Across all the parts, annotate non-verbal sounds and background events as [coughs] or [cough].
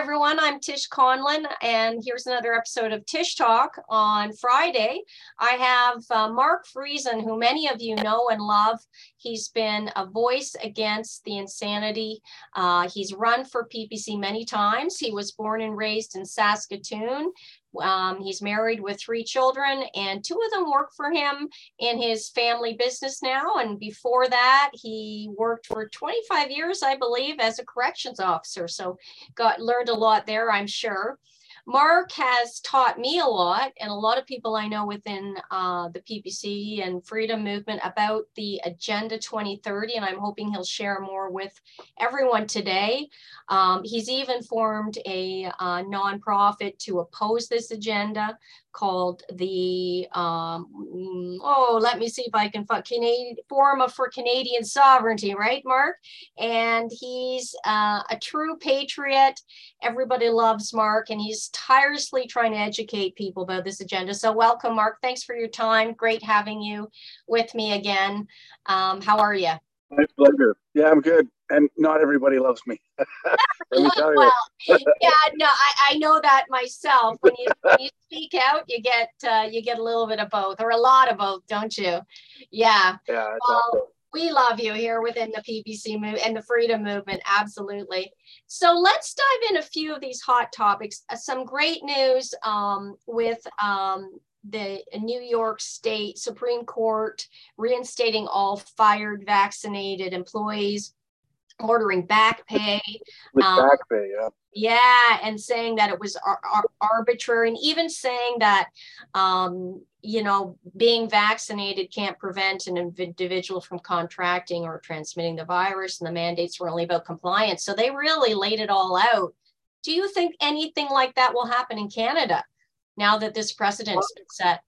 everyone. I'm Tish Conlon, and here's another episode of Tish Talk on Friday. I have uh, Mark Friesen, who many of you know and love. He's been a voice against the insanity. Uh, he's run for PPC many times. He was born and raised in Saskatoon. Um, he's married with three children, and two of them work for him in his family business now. And before that, he worked for 25 years, I believe, as a corrections officer. So got learned a lot there, I'm sure. Mark has taught me a lot, and a lot of people I know within uh, the PPC and freedom movement about the Agenda 2030, and I'm hoping he'll share more with everyone today. Um, he's even formed a uh, nonprofit to oppose this agenda called the um, oh let me see if I can find Canadian for Canadian Sovereignty, right, Mark? And he's uh, a true patriot. Everybody loves Mark, and he's tirelessly trying to educate people about this agenda. So welcome, Mark. Thanks for your time. Great having you with me again. Um, how are you? My pleasure. Yeah, I'm good. And not everybody loves me. [laughs] Let me [laughs] tell you. well, [laughs] yeah, no, I, I know that myself. When you, when you speak out, you get uh, you get a little bit of both, or a lot of both, don't you? Yeah. Yeah. Well, awesome. we love you here within the PPC movement and the freedom movement. Absolutely. So let's dive in a few of these hot topics. Uh, some great news um, with um, the New York State Supreme Court reinstating all fired vaccinated employees, ordering back pay. With um, back pay, yeah. Yeah, and saying that it was ar- ar- arbitrary, and even saying that, um, you know, being vaccinated can't prevent an individual from contracting or transmitting the virus, and the mandates were only about compliance. So they really laid it all out. Do you think anything like that will happen in Canada? Now that this precedent's been set?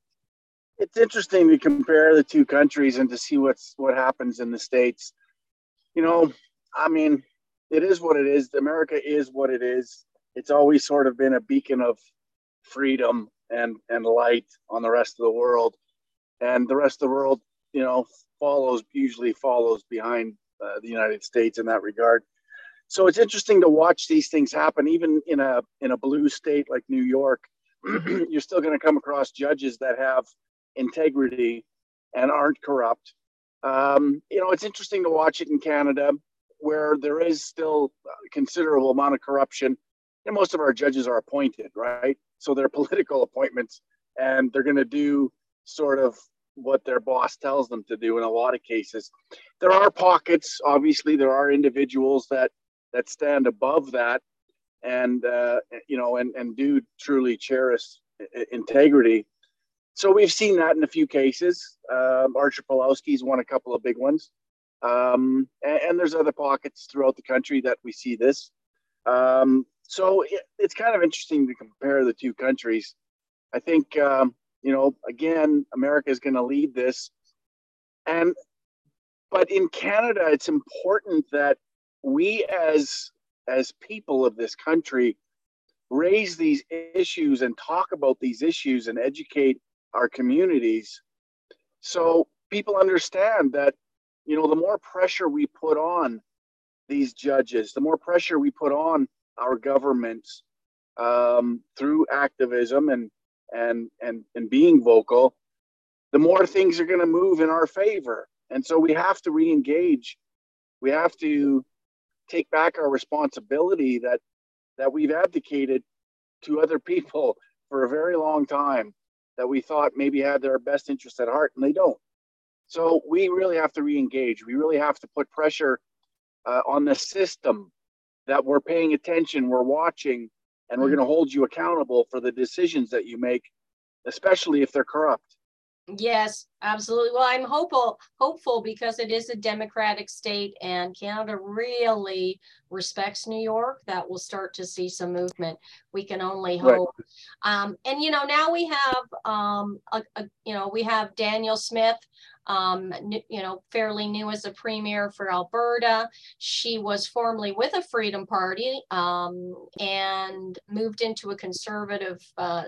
It's interesting to compare the two countries and to see what's what happens in the states. You know, I mean, it is what it is. America is what it is. It's always sort of been a beacon of freedom and and light on the rest of the world, and the rest of the world, you know, follows usually follows behind uh, the United States in that regard. So it's interesting to watch these things happen, even in a in a blue state like New York [clears throat] you're still going to come across judges that have integrity and aren't corrupt. Um, you know, it's interesting to watch it in Canada where there is still a considerable amount of corruption. And most of our judges are appointed, right? So they're [laughs] political appointments and they're going to do sort of what their boss tells them to do in a lot of cases. There are pockets, obviously, there are individuals that that stand above that and uh, you know and and do truly cherish integrity. So we've seen that in a few cases. Um, Artur Pawlowski's won a couple of big ones, um, and, and, there's other pockets throughout the country that we see this. Um, so it, it's kind of interesting to compare the two countries. I think um, you know again, America is going to lead this, and but in Canada, it's important that we as as people of this country raise these issues and talk about these issues and educate our communities. So people understand that you know the more pressure we put on these judges the more pressure we put on our governments um, through activism and and and and being vocal the more things are going to move in our favor. And so we have to re-engage. We have to take back our responsibility that that we've abdicated to other people for a very long time that we thought maybe had their best interest at heart and they don't. So we really have to re-engage. We really have to put pressure uh, on the system that we're paying attention we're watching and we're mm. going to hold you accountable for the decisions that you make especially if they're corrupt Yes, absolutely. Well, I'm hopeful hopeful because it is a democratic state and Canada really respects New York that we'll start to see some movement. We can only hope. Right. Um, and you know, now we have um, a, a, you know, we have Danielle Smith um, you know, fairly new as a premier for Alberta. She was formerly with a Freedom Party um, and moved into a conservative. Uh,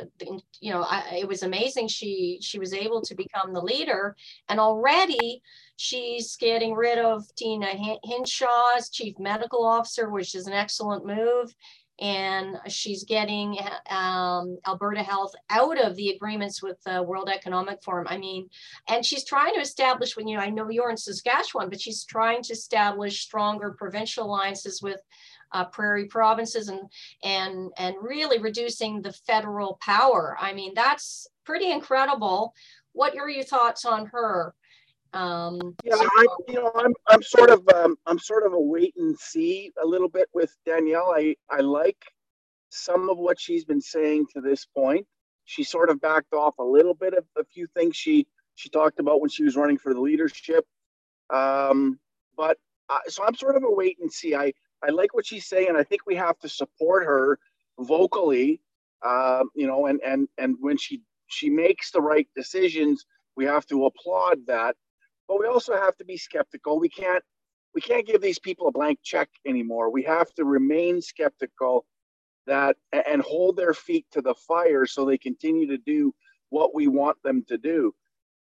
you know, I, it was amazing. She she was able to become the leader, and already she's getting rid of Deena Hinshaw as chief medical officer, which is an excellent move and she's getting um, Alberta Health out of the agreements with the World Economic Forum. I mean, and she's trying to establish, when you know, I know you're in Saskatchewan, but she's trying to establish stronger provincial alliances with uh, prairie provinces and and and really reducing the federal power. I mean, that's pretty incredible. What are your thoughts on her? Um, yeah, so, I, you know, I'm, I'm sort of, um, I'm sort of a wait and see a little bit with Danielle. I, I like some of what she's been saying to this point. She sort of backed off a little bit of a few things she, she talked about when she was running for the leadership. Um, but so I'm sort of a wait and see. I, I like what she's saying. I think we have to support her vocally, uh, you know, and, and, and when she, she makes the right decisions, we have to applaud that but we also have to be skeptical. We can't we can't give these people a blank check anymore. We have to remain skeptical that and hold their feet to the fire so they continue to do what we want them to do.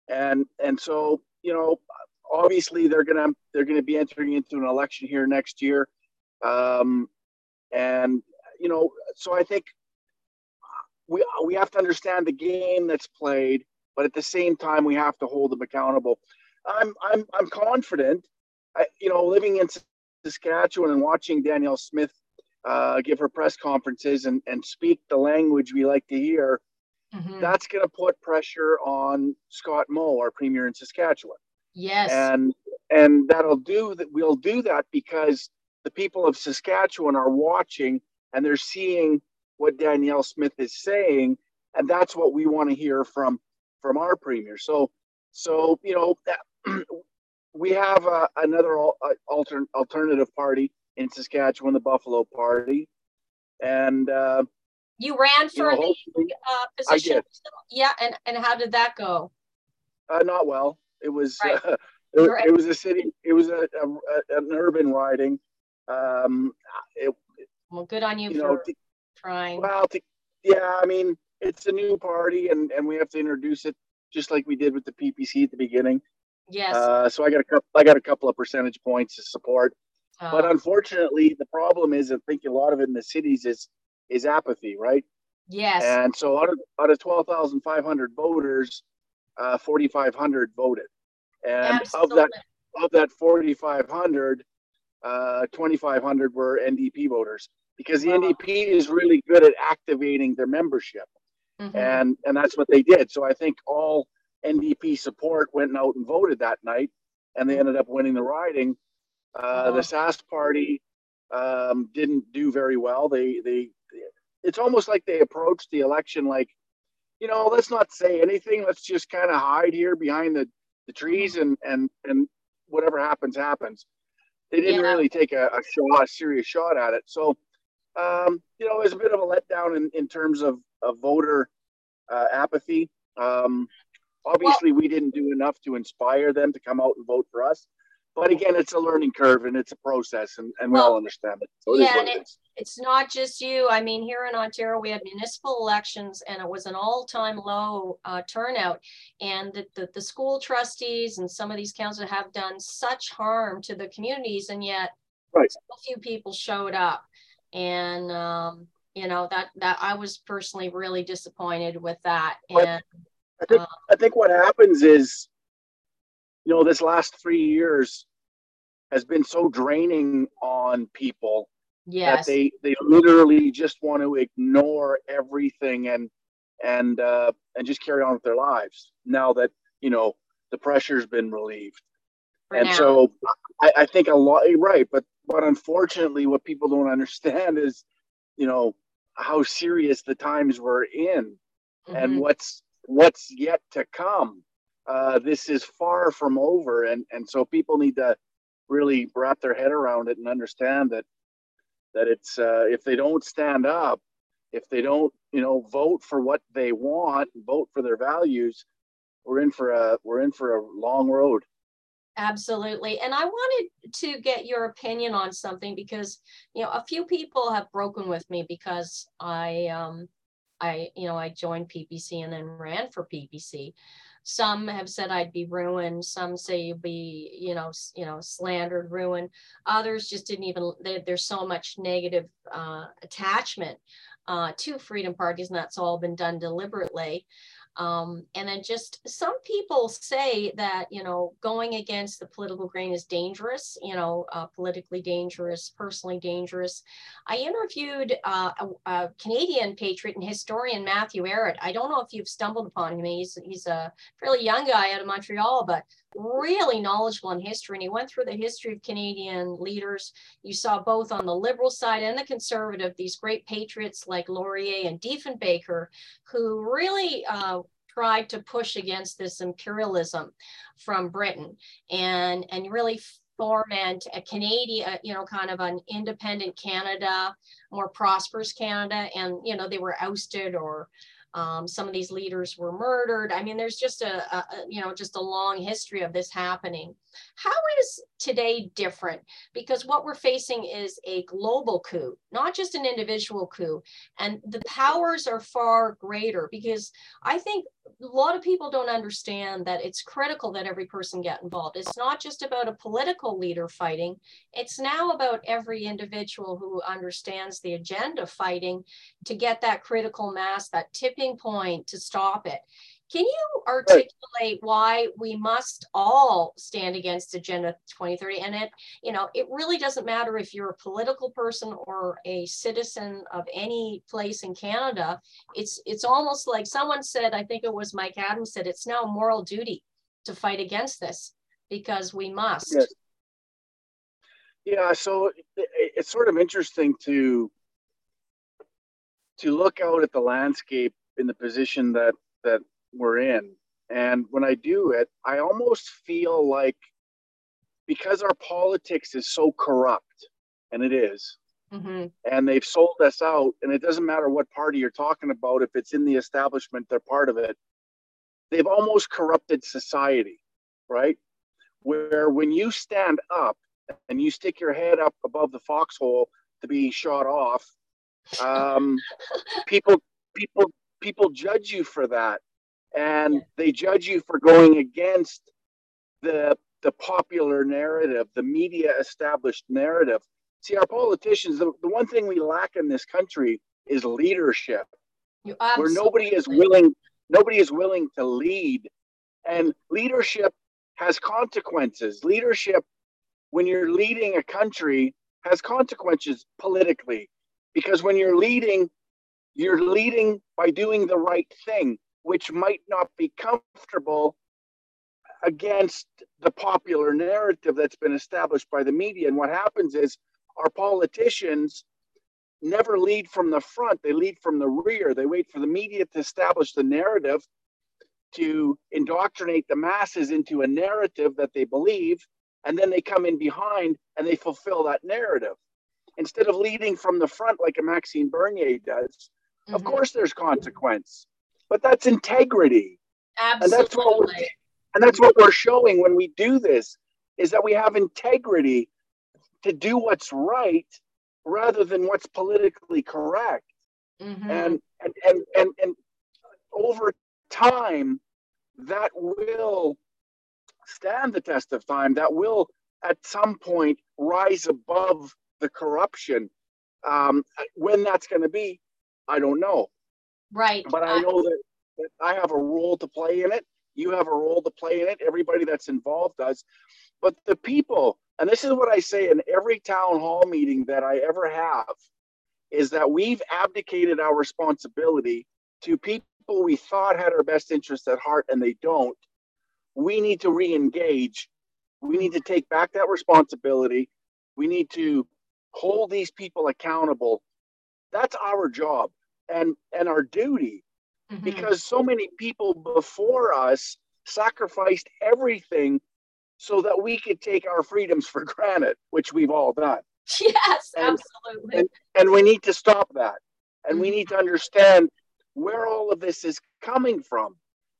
And and so, you know, obviously they're gonna they're gonna be entering into an election here next year. Um, and you know, so I think we we have to understand the game that's played, but at the same time we have to hold them accountable. I'm I'm I'm confident. I, you know, living in Saskatchewan and watching Danielle Smith uh, give her press conferences and, and speak the language we like to hear, mm-hmm. that's going to put pressure on Scott Moe, our premier in Saskatchewan. Yes. And and that'll do that. We'll do that because the people of Saskatchewan are watching and they're seeing what Danielle Smith is saying, and that's what we want to hear from from our premier. So so you know we have uh, another uh, alter, alternative party in Saskatchewan, the Buffalo Party, and uh, you ran for you know, a uh, position. Yeah, and and how did that go? Uh, not well. It was right. uh, [laughs] it, right. it, was a city. It was a, a, a an urban riding. Um, it, well, good on you, you for know, to, trying. Well, to, yeah, I mean, it's a new party, and and we have to introduce it just like we did with the PPC at the beginning. Yes. Uh, so I got a couple. I got a couple of percentage points to support, oh. but unfortunately, the problem is I think a lot of it in the cities is is apathy, right? Yes. And so out of out of twelve thousand five hundred voters, uh, forty five hundred voted, and Absolutely. of that of that forty five hundred, uh, twenty five hundred were NDP voters because the wow. NDP is really good at activating their membership, mm-hmm. and and that's what they did. So I think all NDP support went out and voted that night, and they ended up winning the riding. Uh, The Sask Party um, didn't do very well. They they it's almost like they approached the election like, you know, let's not say anything. Let's just kind of hide here behind the, the trees and and and whatever happens happens. They didn't yeah. really take a, a shot, a serious shot at it. So, um, you know, it was a bit of a letdown in, in terms of, of voter uh, apathy. Um, Obviously, we didn't do enough to inspire them to come out and vote for us. But again, it's a learning curve and it's a process, and, and well, we all understand it. So it yeah, and it, it's not just you. I mean, here in Ontario, we had municipal elections, and it was an all-time low uh, turnout. And the, the, the school trustees and some of these councils have done such harm to the communities, and yet right. a few people showed up. And um, you know that that I was personally really disappointed with that. And I think I think what happens is, you know, this last three years has been so draining on people yes. that they they literally just want to ignore everything and and uh, and just carry on with their lives now that you know the pressure's been relieved. For and now. so I, I think a lot right, but but unfortunately, what people don't [laughs] understand is, you know, how serious the times we're in, mm-hmm. and what's what's yet to come. Uh, this is far from over, and and so people need to really wrap their head around it and understand that that it's uh, if they don't stand up, if they don't you know vote for what they want, vote for their values, we're in for a we're in for a long road. Absolutely. And I wanted to get your opinion on something because, you know, a few people have broken with me because I um, I, you know, I joined PPC and then ran for PPC. some have said I'd be ruined. Some say you'll be, you know, you know, slandered, ruined. Others just didn't even. They, there's so much negative uh, attachment uh, to freedom parties, and that's all been done deliberately. Um, and then just some people say that, you know, going against the political grain is dangerous, you know, uh, politically dangerous, personally dangerous. I interviewed uh, a, a, Canadian patriot and historian, Matthew Ehret. I don't know if you've stumbled upon him. He's, he's a fairly young guy out of Montreal, but really knowledgeable in history. And he went through the history of Canadian leaders. You saw both on the liberal side and the conservative, these great patriots like Laurier and Diefenbaker, who really uh, tried to push against this imperialism from Britain and, and really foment a Canadian, you know, kind of an independent Canada, more prosperous Canada. And, you know, they were ousted or um, some of these leaders were murdered. I mean, there's just a, a, you know, just a long history of this happening. How is today different? Because what we're facing is a global coup, not just an individual coup. And the powers are far greater because I think a lot of people don't understand that it's critical that every person get involved. It's not just about a political leader fighting, it's now about every individual who understands the agenda fighting to get that critical mass, that tipping point to stop it. Can you articulate why we must all stand against Agenda 2030? And it, you know, it really doesn't matter if you're a political person or a citizen of any place in Canada. It's it's almost like someone said, I think it was Mike Adams said, it's now a moral duty to fight against this because we must. Yes. Yeah, so it, it's sort of interesting to to look out at the landscape in the position that that we're in. And when I do it, I almost feel like because our politics is so corrupt, and it is, mm-hmm. and they've sold us out, and it doesn't matter what party you're talking about, if it's in the establishment, they're part of it. They've almost corrupted society, right? Where when you stand up and you stick your head up above the foxhole to be shot off, um, [laughs] people, people, people judge you for that and they judge you for going against the the popular narrative, the media established narrative. See, our politicians, the, the one thing we lack in this country is leadership. Where nobody is willing, nobody is willing to lead. And leadership has consequences. Leadership, when you're leading a country, has consequences politically. Because when you're leading, you're leading by doing the right thing which might not be comfortable against the popular narrative that's been established by the media. And what happens is our politicians never lead from the front, they lead from the rear. They wait for the media to establish the narrative, to indoctrinate the masses into a narrative that they believe, and then they come in behind and they fulfill that narrative. Instead of leading from the front like a Maxime Bernier does, mm-hmm. of course there's consequence but that's integrity. Absolutely. And that's what we're, and that's what we're showing when we do this is that we have integrity to do what's right rather than what's politically correct. Mm-hmm. And, and, and, and, and over time, that will stand the test of time. That will, at some point, rise above the corruption. Um, when that's going to be, I don't know. Right. But I uh, know that, that I have a role to play in it. You have a role to play in it. Everybody that's involved does. But the people, and this is what I say in every town hall meeting that I ever have, is that we've abdicated our responsibility to people we thought had our best interests at heart and they don't. We need to re engage. We need to take back that responsibility. We need to hold these people accountable. That's our job and and our duty mm-hmm. because so many people before us sacrificed everything so that we could take our freedoms for granted which we've all done. [laughs] Yes and, absolutely. and, and we need to stop that. And mm-hmm. we need to understand where all of this is coming from.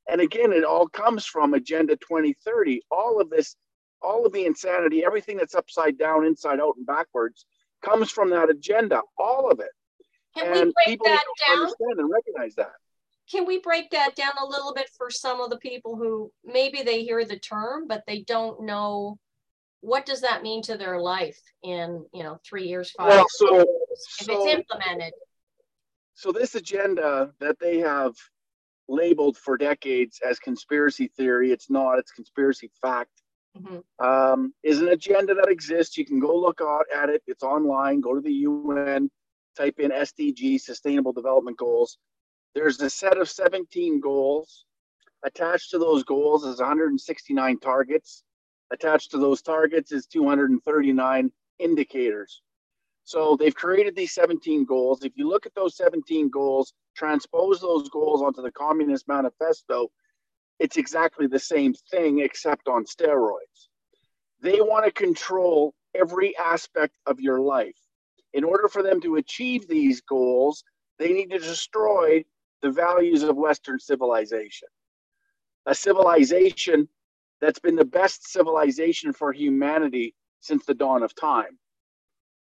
And again it all comes from agenda 2030 all of this all of the insanity everything that's upside down inside out and backwards comes from that agenda all of it can and we break that down? Understand and recognize that. can we break that down a little bit for some of the people who maybe they hear the term, but they don't know what does that mean to their life in you know three years, five well, so, years, if so, it's implemented? So this agenda that they have labeled for decades as conspiracy theory, it's not. It's conspiracy fact. Mm-hmm. Um, is an agenda that exists. You can go look at it. It's online. Go to the UN, type in SDG, Sustainable Development Goals. There's a set of 17 goals. Attached to those goals is 169 targets. Attached to those targets is 239 indicators. So they've created these 17 goals. If you look at those 17 goals, transpose those goals onto the Communist Manifesto, it's exactly the same thing except on steroids. They want to control every aspect of your life. In order for them to achieve these goals, they need to destroy the values of Western civilization. A civilization that's been the best civilization for humanity since the dawn of time.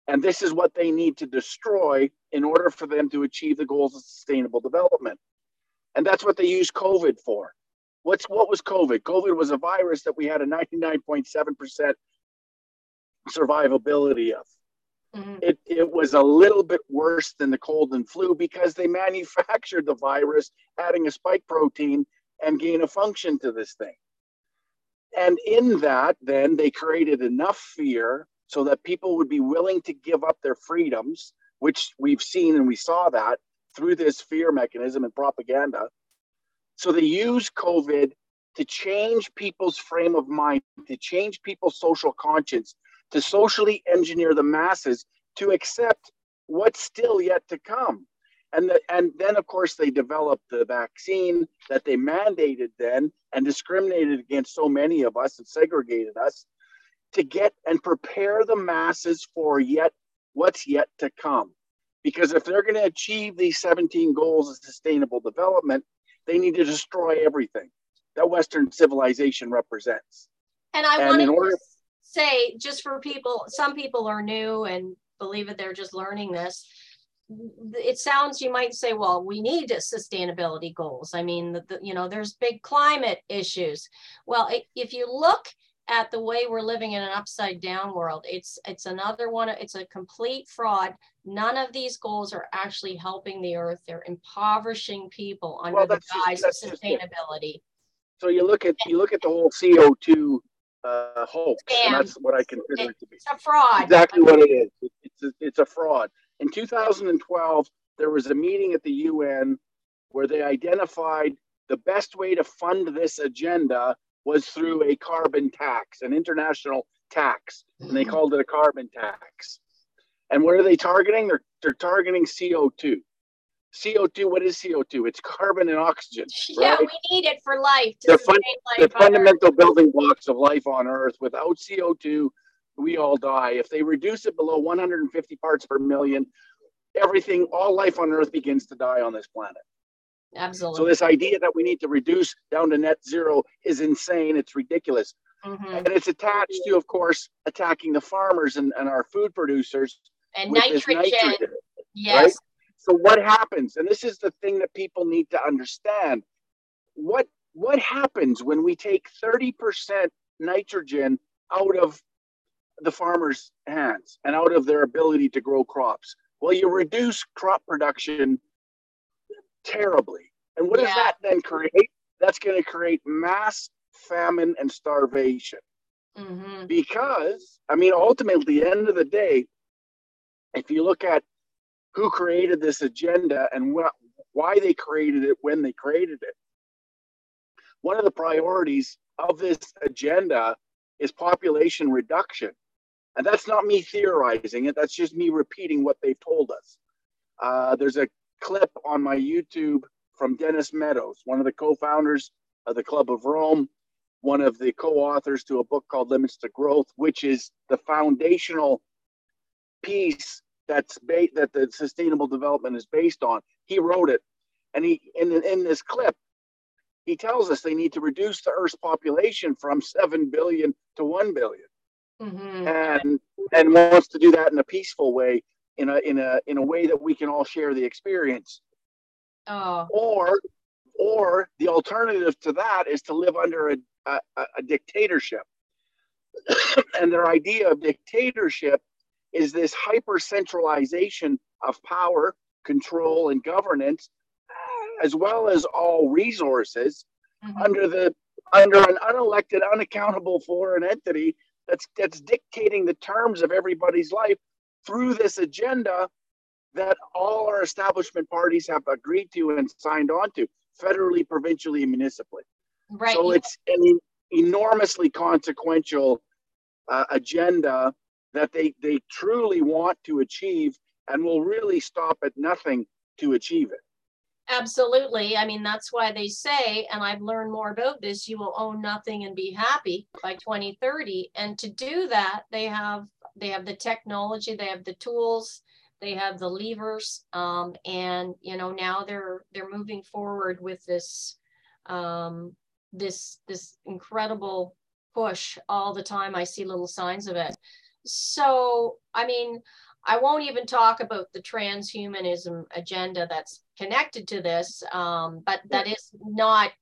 And this is what they need to destroy in order for them to achieve the goals of sustainable development. And that's what they use COVID for. What's what was COVID? COVID was a virus that we had a 99.7% survivability of. Mm-hmm. It, it was a little bit worse than the cold and flu because they [laughs] manufactured the virus, adding a spike protein and gain a function to this thing. And in that, then they created enough fear so that people would be willing to give up their freedoms, which we've seen and we saw that through this fear mechanism and propaganda. So they use COVID to change people's frame of mind, to change people's social conscience, to socially engineer the masses to accept what's still yet to come. And, the, and then, of course, they developed the vaccine that they mandated then and discriminated against so many of us and segregated us to get and prepare the masses for yet what's yet to come. Because if they're going to achieve these 17 goals of sustainable development, they need to destroy everything that Western civilization represents. And I want to say, just for people, some people are new and believe it, they're just learning this. It sounds, you might say, well, we need sustainability goals. I mean, the, the, you know, there's big climate issues. Well, if you look at the way we're living in an upside down world, it's it's another one. It's a complete fraud. None of these goals are actually helping the earth. They're impoverishing people under well, the guise of sustainability. So you look at you look at the whole CO two uh, hoax, Scam. and that's what I consider it to be. It's a fraud. Exactly what it is. It's a, it's a fraud. In 2012, there was a meeting at the UN where they identified the best way to fund this agenda was through a carbon tax, an international tax, and they mm-hmm. called it a carbon tax. And what are they targeting? They're, they're targeting CO2. CO2, what is CO2? It's carbon and oxygen. Yeah, we need it for life. the, fun, life the fundamental Earth. building blocks of life on Earth. Without CO2, we all die. If they reduce it below 150 parts per million, everything, all life on Earth begins to die on this planet. Absolutely. So this idea that we need to reduce down to net zero is insane. It's ridiculous. Mm-hmm. And it's attached to, of course, attacking the farmers and, and our food producers. And nitrogen. nitrogen. Yes. Right? So what happens? And this is the thing that people need to understand. What what happens when we take 30% nitrogen out of the farmer's hands and out of their ability to grow crops? Well, you reduce crop production terribly. And what yeah. does that then create? That's going to create mass famine and starvation. Mm-hmm. Because, I mean, ultimately, at the end of the day, if you look at who created this agenda and what, why they created it when they created it, one of the priorities of this agenda is population reduction. And that's not me theorizing it, that's just me repeating what they've told us. Uh, there's a clip on my YouTube from Dennis Meadows, one of the co founders of the Club of Rome, one of the co authors to a book called Limits to Growth, which is the foundational piece that's ba- that the sustainable development is based on. He wrote it, and he in in this clip, he tells us they need to reduce the Earth's population from seven billion to one billion. Mm-hmm. and and wants to do that in a peaceful way in a in a in a way that we can all share the experience. Oh. Or or the alternative to that is to live under a, a, a dictatorship. [coughs] and their idea of dictatorship is this hyper centralization of power, control, and governance, as well as all resources mm-hmm. under the under an unelected, unaccountable foreign entity that's that's dictating the terms of everybody's life through this agenda that all our establishment parties have agreed to and signed on to federally, provincially, and municipally. Right. So it's an enormously consequential uh, agenda that they, they truly want to achieve and will really stop at nothing to achieve it. Absolutely. I mean, that's why they say, and I've learned more about this, you will own nothing and be happy by 2030. And to do that, they have they have the technology, they have the tools, they have the levers, um, and you know now they're they're moving forward with this um, this this incredible push all the time. I see little signs of it. So I mean, I won't even talk about the transhumanism agenda that's connected to this, um, but that is not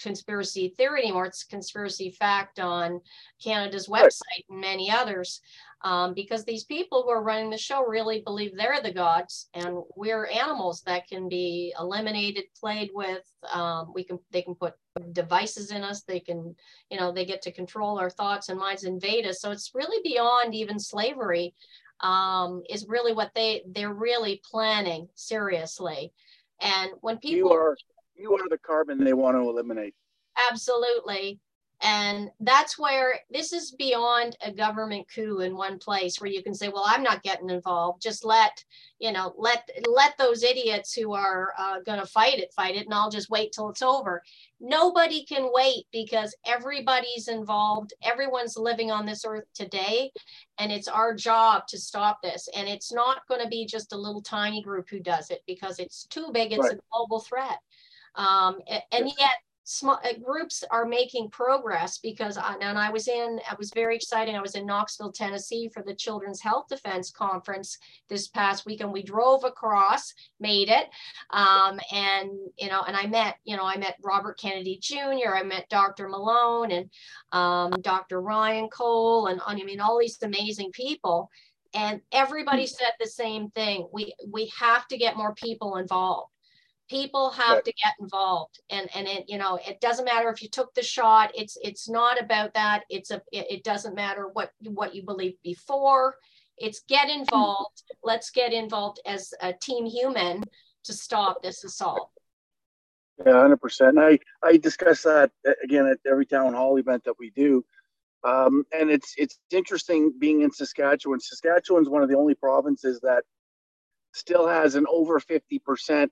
conspiracy theory anymore. It's conspiracy fact on Canada's website and many others um, because these people who are running the show really believe they're the gods and we're animals that can be eliminated played with um, we can they can put devices in us. They can you know they get to control our thoughts and minds invade us. So it's really beyond even slavery um, is really what they they're really planning seriously. And when people you are you are the carbon they want to eliminate absolutely and that's where this is beyond a government coup in one place where you can say, well, I'm not getting involved. Just let, you know, let let those idiots who are uh, going to fight it fight it, and I'll just wait till it's over. Nobody can wait because everybody's involved. Everyone's living on this earth today, and it's our job to stop this. And it's not going to be just a little tiny group who does it because it's too big. It's right. a global threat. Um, and yet small uh, groups are making progress because I, and I was in I was very exciting I was in Knoxville Tennessee for the Children's Health Defense Conference this past weekend we drove across made it um, and you know and I met you know I met Robert Kennedy Jr. I met Dr. Malone and um, Dr. Ryan Cole and I mean all these amazing people and everybody said the same thing we we have to get more people involved people have right. to get involved. And and it you know it doesn't matter if you took the shot. It's it's not about that. It's a it, it doesn't matter what what you believe before. It's get involved. Let's get involved as a team human to stop this assault. Yeah 100% i i discuss that uh, again at every town hall event that we do. Um, and it's it's interesting being in saskatchewan. Saskatchewan's one of the only provinces that still has an over 50%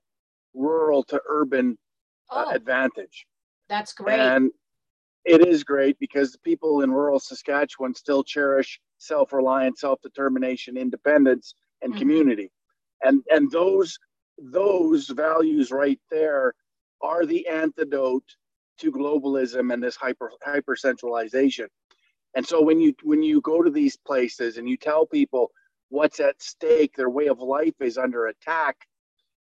rural to urban uh, oh, uh, advantage. That's great. And it is great because the people in rural Saskatchewan still cherish self-reliance, self-determination, independence, and mm-hmm. community. And and those those values right there are the antidote to globalism and this hyper hyper centralization. And so when you when you go to these places and you tell people what's at stake, their way of life is under attack,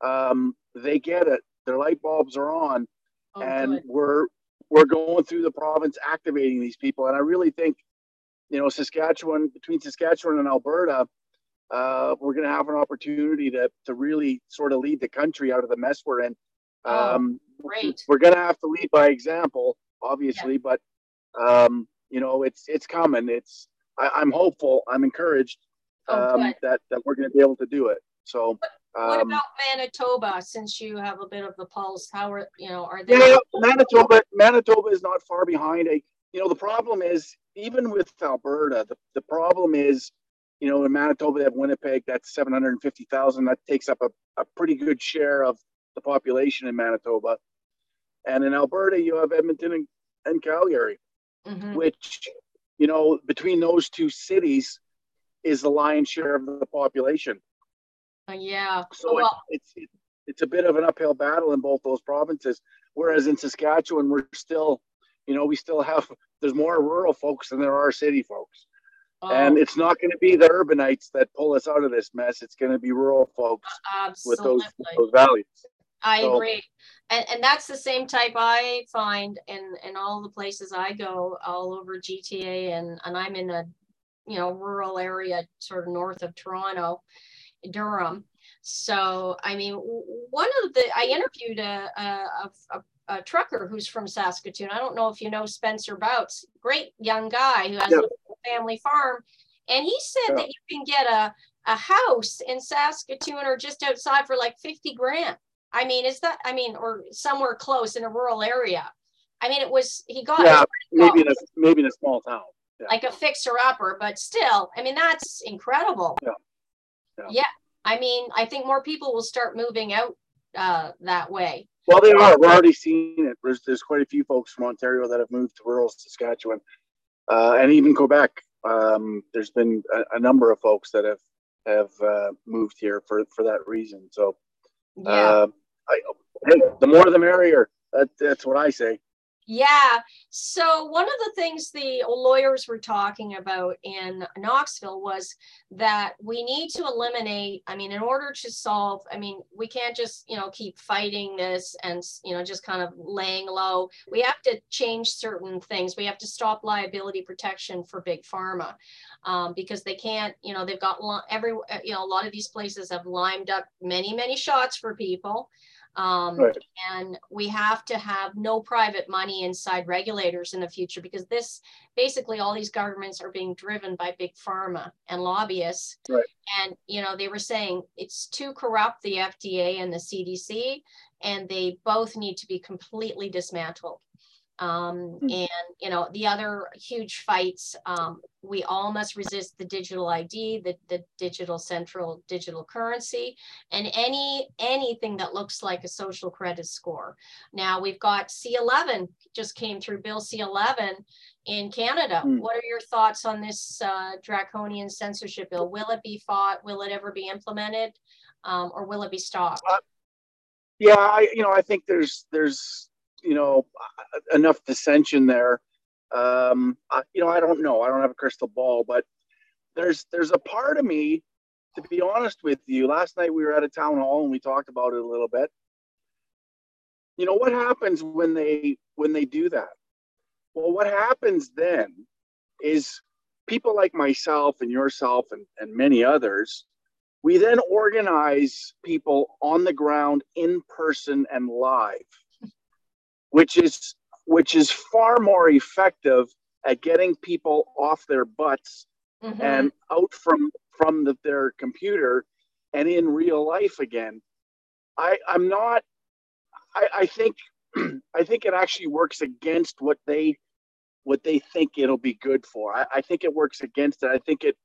um, they get it. Their light bulbs are on, oh, and good. we're we're going through the province activating these people. And I really think, you know, Saskatchewan between Saskatchewan and Alberta, uh, we're going to have an opportunity to to really sort of lead the country out of the mess we're in. Oh, um, great. We're going to have to lead by example, obviously, yeah. but um, you know, it's it's coming. It's I, am hopeful. I'm encouraged oh, um, that that we're going to be able to do it. So. What um, about Manitoba? Since you have a bit of the pulse, how are you know are they? Yeah, Manitoba. Manitoba is not far behind. A you know the problem is even with Alberta, the, the problem is you know in Manitoba they have Winnipeg. That's seven hundred and fifty thousand. That takes up a, a pretty good share of the population in Manitoba. And in Alberta, you have Edmonton and, and Calgary, mm-hmm. which you know between those two cities is the lion's share of the population. Uh, yeah. So well, it's, it's it's a bit of an uphill battle in both those provinces. Whereas in Saskatchewan, we're still, you know, we still have there's more rural folks than there are city folks. Oh. And it's not going to be the urbanites that pull us out of this mess. It's going to be rural folks with those, those values. I so, agree. And, and that's the same type I find in, in all the places I go all over GTA and, and I'm in a you know rural area sort of north of Toronto, Durham. So I mean one of the I interviewed a, a, a, a trucker who's from Saskatoon. I don't know if you know Spencer Bouts, great young guy who has yep. a family farm. And he said that you can get a, a house in Saskatoon or just outside for like 50 grand. I mean, is that, I mean, or somewhere close in a rural area. I mean, it was, he got yeah, maybe in a, maybe in a small town. Yeah. Like a fixer upper, but still, I mean, that's incredible. Yeah. Yeah. Yeah. I mean, I think more people will start moving out uh, that way. Well, they are. We're already seeing it. There's, there's quite a few folks from Ontario that have moved to rural Saskatchewan uh, and even Quebec. Um, there's been a, a, number of folks that have have uh, moved here for for that reason. So, yeah. uh, I, hey, the more the merrier. That, that's what I say. Yeah. So one of the things the lawyers were talking about in Knoxville was that we need to eliminate, I mean, in order to solve, I mean, we can't just, you know, keep fighting this and, you know, just kind of laying low. We have to change certain things. We have to stop liability protection for big pharma um, because they can't, you know, they've got every, you know, a lot of these places have limed up many, many shots for people. Um, right. And we have to have no private money inside regulators in the future because this basically all these governments are being driven by big pharma and lobbyists. Right. And, you know, they were saying it's too corrupt, the FDA and the CDC, and they both need to be completely dismantled. Um, mm. And you know the other huge fights. Um, we all must resist the digital ID, the, the digital central digital currency, and any anything that looks like a social credit score. Now we've got C11 just came through Bill C11 in Canada. Mm. What are your thoughts on this uh, draconian censorship bill? Will it be fought? Will it ever be implemented, um, or will it be stopped? Uh, yeah, I you know I think there's there's you know enough dissension there. Um, I, you know, I don't know. I don't have a crystal ball, but there's there's a part of me, to be honest with you. Last night we were at a town hall and we talked about it a little bit. You know what happens when they when they do that? Well, what happens then is people like myself and yourself and, and many others, we then organize people on the ground in person and live which is which is far more effective at getting people off their butts mm-hmm. and out from from the, their computer and in real life again. I I'm not. I, I think [clears throat] I think it actually works against what they what they think it'll be good for. I, I think it works against it. I think it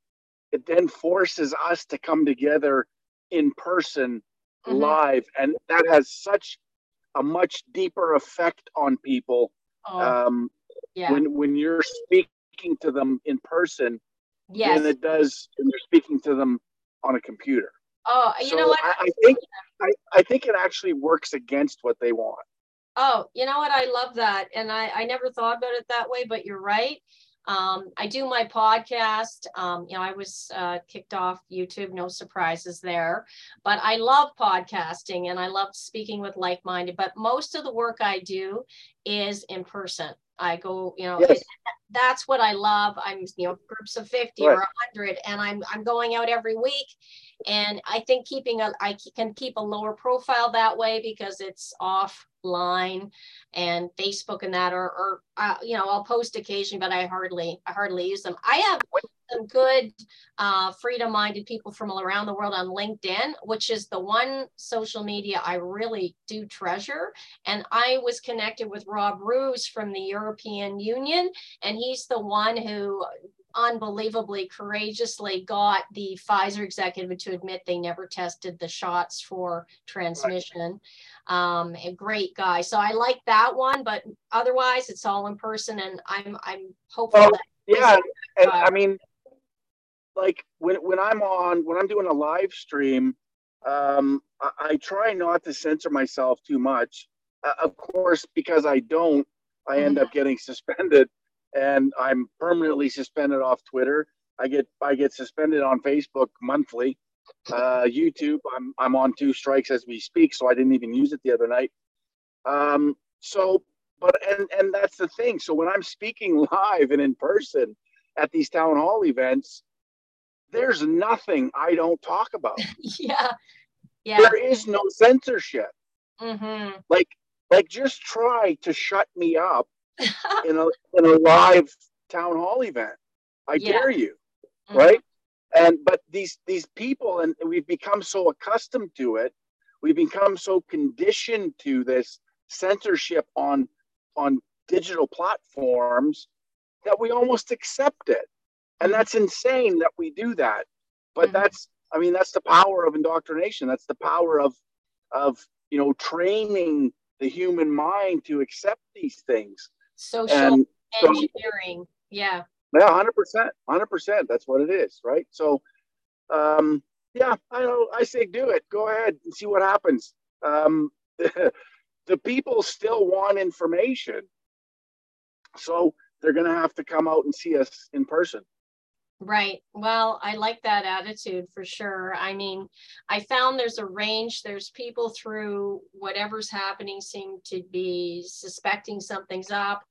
it then forces us to come together in person mm-hmm. live and that has such a much deeper effect on people oh, um, yeah. when when you're speaking to them in person yes. than it does when you're speaking to them on a computer. Oh, you so know what? I, I think I, I think it actually works against what they want. Oh, you know what? I love that. And I, I never thought about it that way, but you're right. Um, I do my podcast. Um, you know, I was uh, kicked off YouTube, no surprises there. But I love podcasting and I love speaking with like minded. But most of the work I do is in person. I go, you know, yes. it, that's what I love. I'm, you know, groups of 50 right. or 100, and I'm I'm going out every week. And I think keeping a, I can keep a lower profile that way because it's offline and Facebook and that, or, or uh, you know, I'll post occasionally, but I hardly, I hardly use them. I have some good uh, freedom-minded people from all around the world on LinkedIn, which is the one social media I really do treasure. And I was connected with Rob Roos from the European Union, and he's the one who unbelievably courageously got the Pfizer executive to admit they never tested the shots for transmission. Right. Um, a great guy. So I like that one, but otherwise it's all in person and I'm I'm hopeful well, yeah, and uh, I mean like when when I'm on when I'm doing a live stream, um, I, I try not to censor myself too much. Uh, of course, because I don't, I end mm-hmm. up getting suspended and I'm permanently suspended off Twitter. I get I get suspended on Facebook monthly. Uh, YouTube, I'm I'm on two strikes as we speak, so I didn't even use it the other night. Um, so, but and and that's the thing. So when I'm speaking [laughs] live and in person at these town hall events, there's nothing I don't talk about. [laughs] yeah, yeah. There is no censorship. Mm-hmm. Like like just try to shut me up [laughs] in a in a live town hall event. I Yeah. dare you, Mhm. right? And but these these people and we've become so accustomed to it. We've become so conditioned to this censorship on on digital platforms that we almost accept it. And Mhm. that's insane that we do that. But Mhm. that's I mean that's the power of indoctrination. That's the power of of you know training the human mind to accept these things. Social And so engineering. Yeah. Yeah, hundred percent, hundred percent. That's what it is, right? So, um, yeah, I know. I say do it. Go ahead and see what happens. Um, [laughs] the people still want information, so they're going to have to come out and see us in person. Right. Well, I like that attitude for sure. I mean, I found there's a range. There's people through whatever's happening seem to be suspecting something's up.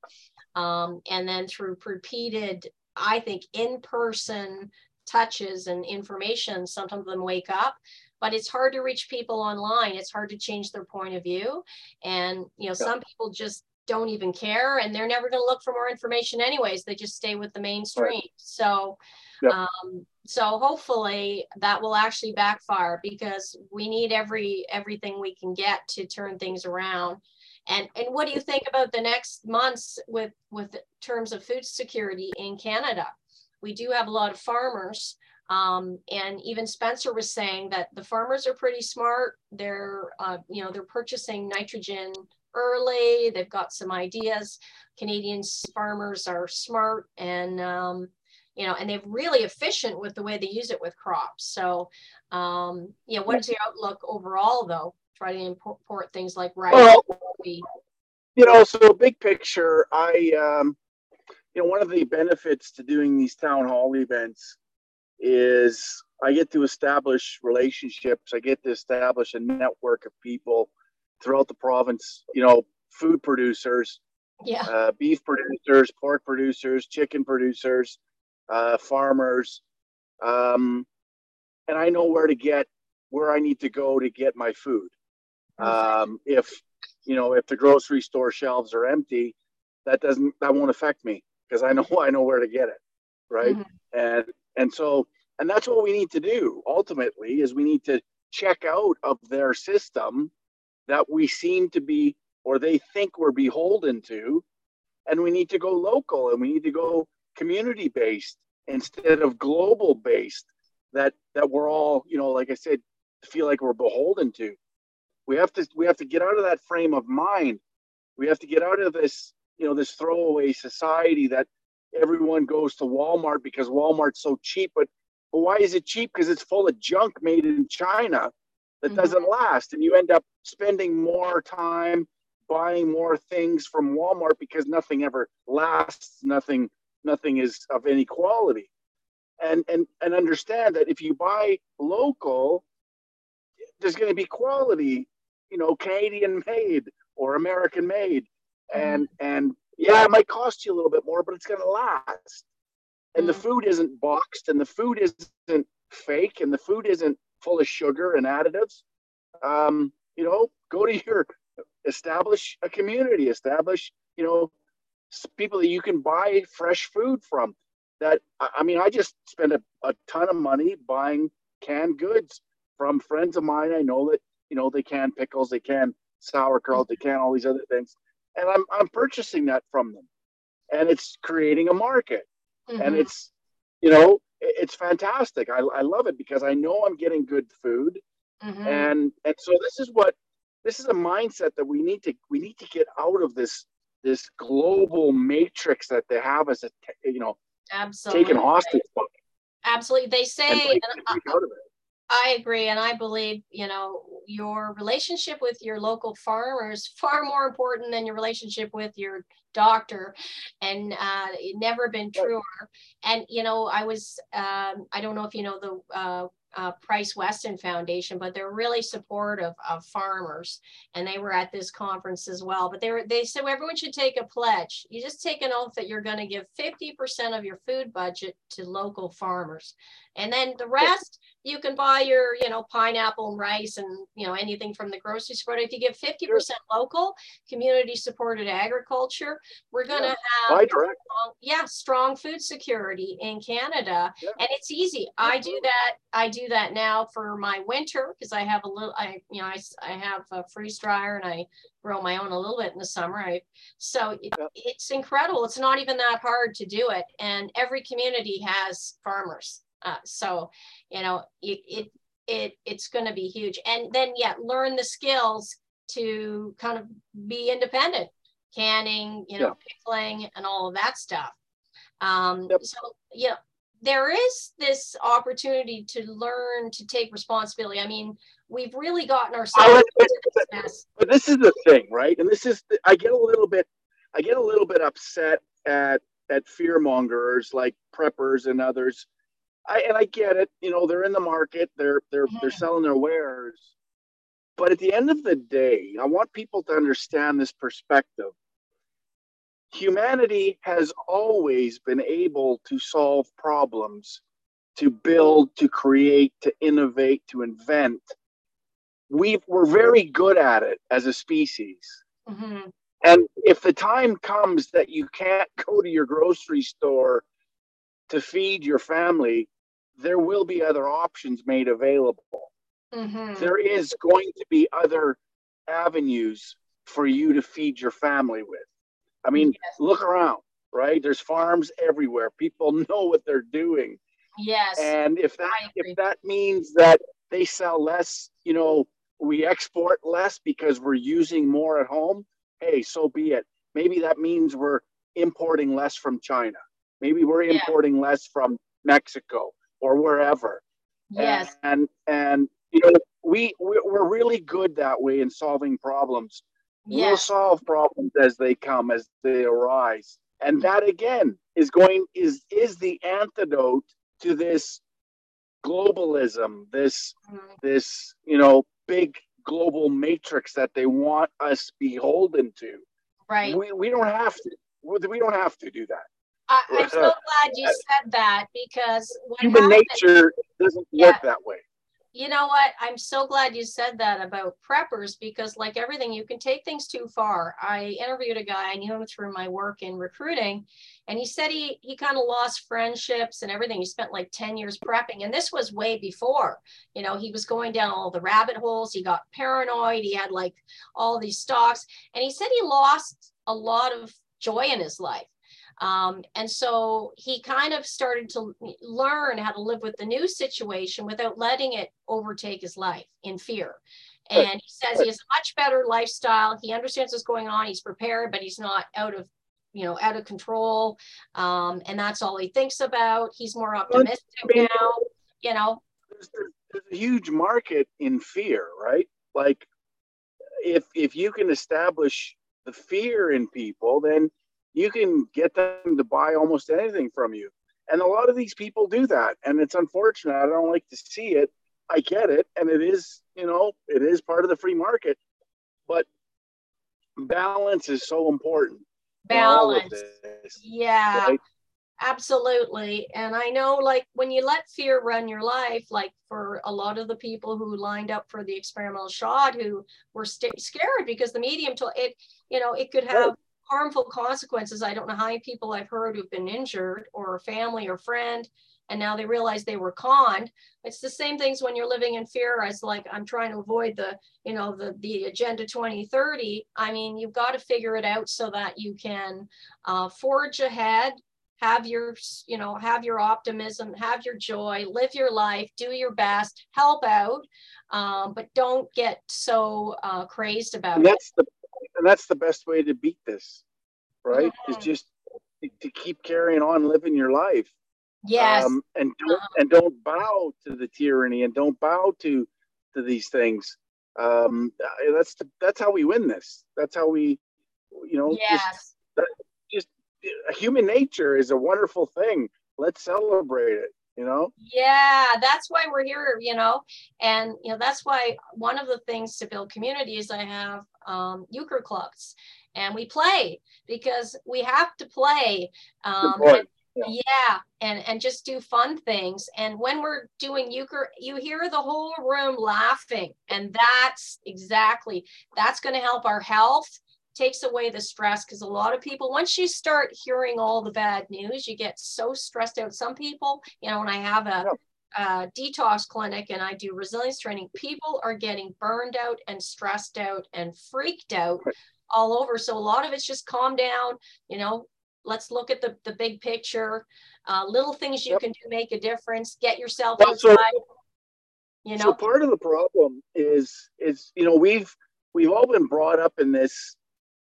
Um, and then through repeated, I think, in person touches and information, some of them wake up. But it's hard to reach people online. It's hard to change their point of view. And, you know, some people just don't even care and they're never going to look for more information anyways. They just stay with the mainstream. So, Yeah. um, so hopefully that will actually backfire because we need every everything we can get to turn things around. And and what do you think about the next months with with terms of food security in Canada? We do have a lot of farmers. Um, and even Spencer was saying that the farmers are pretty smart. They're, uh, you know, they're purchasing nitrogen early. They've got some ideas. Canadian farmers are smart and, um, you know, and they're really efficient with the way they use it with crops. So, um, you know, what's your outlook overall, though? Try to import things like rice. Well, you know, so big picture, I, um, you know, one of the benefits to doing these town hall events is I get to establish relationships. I get to establish a network of people throughout the province. You know, food producers, Yeah. uh, beef producers, pork producers, chicken producers, uh, farmers, um, and I know where to get where I need to go to get my food. Um, if you know if the grocery store shelves are empty, that doesn't that won't affect me because I know [laughs] I know where to get it, right? Mhm. And and so and that's what we need to do ultimately is we need to check out of their system that we seem to be or they think we're beholden to and we need to go local and we need to go community based instead of global based that that we're all you know like i said feel like we're beholden to we have to we have to get out of that frame of mind. We have to get out of this you know this throwaway society that everyone goes to walmart because walmart's so cheap. But, but why is it cheap? Because it's full of junk made in china that Mhm. doesn't last. And you end up spending more time buying more things from walmart because nothing ever lasts. Nothing nothing is of any quality. And and and understand that if you buy local there's going to be quality you know canadian made or american made. And and yeah it might cost you a little bit more but it's going to last. And the Mm. food isn't boxed and the food isn't fake and the food isn't full of sugar and additives. Um you know go to your establish a community establish you know people that you can buy fresh food from. That i I mean i just spend a, a ton of money buying canned goods from friends of mine i know that you know they can pickles they can sauerkraut they can all these other things and i'm i'm purchasing that from them and it's creating a market and Mhm. it's you know it's fantastic I, I love it because i know i'm getting good food Mhm. and and so this is what this is a mindset that we need to we need to get out of this this global matrix that they have as a you know Absolutely. taken hostage Absolutely. They say, and of it I agree, and I believe you know your relationship with your local farmer is far more important than your relationship with your doctor, and uh, it never been truer. And you know, I was um, I don't know if you know the uh, uh, Price Weston Foundation, but they're really supportive of farmers, and they were at this conference as well. But they were they said well, everyone should take a pledge. You just take an oath that you're going to give 50% of your food budget to local farmers, and then the rest you can buy your you know pineapple and rice and you know anything from the grocery store. If you give 50% local, community supported agriculture, we're going to Yeah. have strong, yeah, strong food security in Canada. Yeah. And it's easy. I do that. I do that now for my winter because I have a little, I, you know, I, I have a freeze dryer and I grow my own a little bit in the summer. I, so it, Yeah. it's incredible. It's not even that hard to do it. And every community has farmers. Uh, so, you know, it, it, it it's going to be huge. And then, yeah, learn the skills to kind of be independent canning, you know, Yeah. pickling and all of that stuff. Um, Yep. so yeah, there is this opportunity to learn to take responsibility. I mean, we've really gotten ourselves this mess. but this is the thing, right? And this is the, I get a little bit I get a little bit upset at at fear mongers like preppers and others. I and I get it, you know, they're in the market, they're they're they're Mhm. selling their wares. But at the end of the day, I want people to understand this perspective. Humanity has always been able to solve problems, to build, to create, to innovate, to invent we we're very good at it as a species. Mhm. And if the time comes that you can't go to your grocery store to feed your family, there will be other options made available. Mhm. There is going to be other avenues for you to feed your family with. I mean, Yes. look around, right? There's farms everywhere. People [laughs] know what they're doing. Yes. And if that if that means that they sell less, you know, we export less because we're using more at home, hey, so be it. Maybe that means we're importing less from China. Maybe we're Yeah. importing less from Mexico or wherever. yes. And and you know, we we- we're really good that way in solving problems. We'll solve problems as they come, as they arise. And that again is going is is the antidote to this globalism, this Mhm. this you know big global matrix that they want us beholden to. Right. We, we don't have to we don't have to do that. I, I'm so glad you said that because what Human happened, nature doesn't Yeah. work that way. you know what? I'm so glad you said that about preppers because, like everything, you can take things too far. I interviewed a guy, I knew him through my work in recruiting, and he said he he kind of lost friendships and everything. He spent like 10 years prepping, and this was way before. You know, he was going down all the rabbit holes. He got paranoid. He had like all these stocks, and he said he lost a lot of joy in his life. Um, and so he kind of started to learn how to live with the new situation without letting it overtake his life in fear. And he says he has a much better lifestyle. He understands what's going on. He's prepared, but he's not out of, you know, out of control. Um, and that's all he thinks about. He's more optimistic now, you know. There's a huge market in fear, right? Like if if you can establish the fear in people, then you can get them to buy almost anything from you. And a lot of these people do that. And it's unfortunate. I don't like to see it. I get it. And it is, you know, it is part of the free market. But balance is so important. in all of Balance. this, Yeah. right? Absolutely. And I know, like, when you let fear run your life, like for a lot of the people who lined up for the experimental shot who were st- scared because the medium told it, you know, it could have harmful consequences. I don't know how many people I've heard who've been injured or a family or friend, and now they realize they were conned. It's the same things when you're living in fear as like, I'm trying to avoid the, you know, the, the agenda 2030. I mean, you've got to figure it out so that you can uh, forge ahead have your you know have your optimism have your joy live your life do your best help out um, but don't get so uh, crazed about and it that's the and that's the best way to beat this right? Is Mhm. just to keep carrying on living your life. Yes. Um, and don't Uh-huh. and don't bow to the tyranny and don't bow to to these things. Um, that's the, that's how we win this. That's how we you know yes. just yes human nature is a wonderful thing. Let's celebrate it you know? Yeah, that's why we're here, you know, and you know that's why one of the things to build community is I have um, euchre clubs, and we play because we have to play. Um, and, yeah. yeah, and and just do fun things. And when we're doing euchre, you hear the whole room laughing, and that's exactly that's going to help our health takes away the stress because a lot of people once you start hearing all the bad news you get so stressed out. Some people you know when i have a, a detox clinic and i do resilience training people are getting burned out and stressed out and freaked out all over. So a lot of it's just calm down you know let's look at the, the big picture uh, little things you yep. can do make a difference get yourself well, outside so, you know? so part of the problem is is you know we've we've all been brought up in this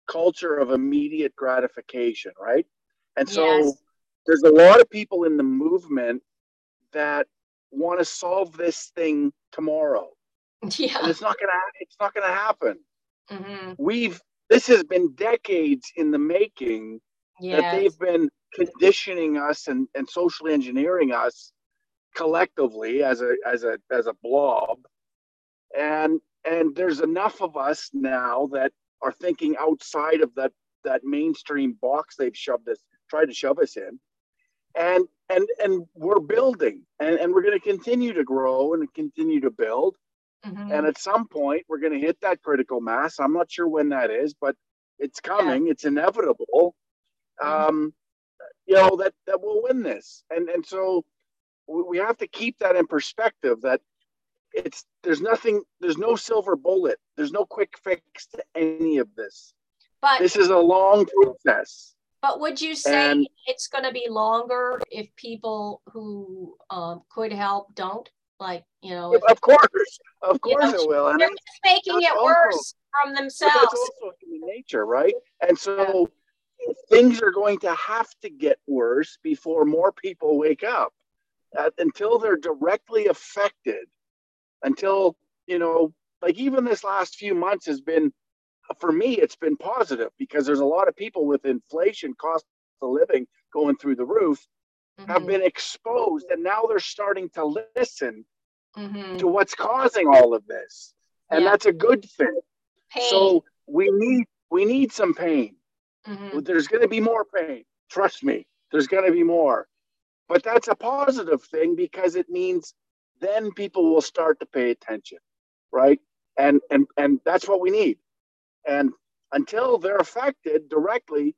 culture of immediate gratification, right? And so yes. there's a lot of people in the movement that want to solve this thing tomorrow. [laughs] Yeah. And it's not gonna it's not gonna happen. Mm-hmm. We've this has been decades in the making yes. that they've been conditioning us and, and socially engineering us collectively as a as a as a blob. And and there's enough of us now that are thinking outside of that that mainstream box they've shoved us tried to shove us in and and and we're building and, and we're going to continue to grow and continue to build mm-hmm. and at some point we're going to hit that critical mass i'm not sure when that is but it's coming yeah. it's inevitable mm-hmm. um you know that that will win this and and so we have to keep that in perspective that it's there's nothing there's no silver bullet. There's no quick fix to any of this. But this is a long process. But would you say and, it's going to be longer if people who um, could help don't? Like you know if, of course of course know, it will. And they're just making it also, worse from themselves that's also human nature right? And so yeah. things are going to have to get worse before more people wake up. Uh, until they're directly affected until you know like even this last few months has been for me it's been positive because there's a lot of people with inflation cost of living going through the roof mm-hmm. have been exposed and now they're starting to listen mm-hmm. to what's causing all of this and yeah. that's a good thing pain. so we need we need some pain mm-hmm. there's going to be more pain trust me there's going to be more but that's a positive thing because it means then people will start to pay attention, right? And and and that's what we need. And until they're affected directly,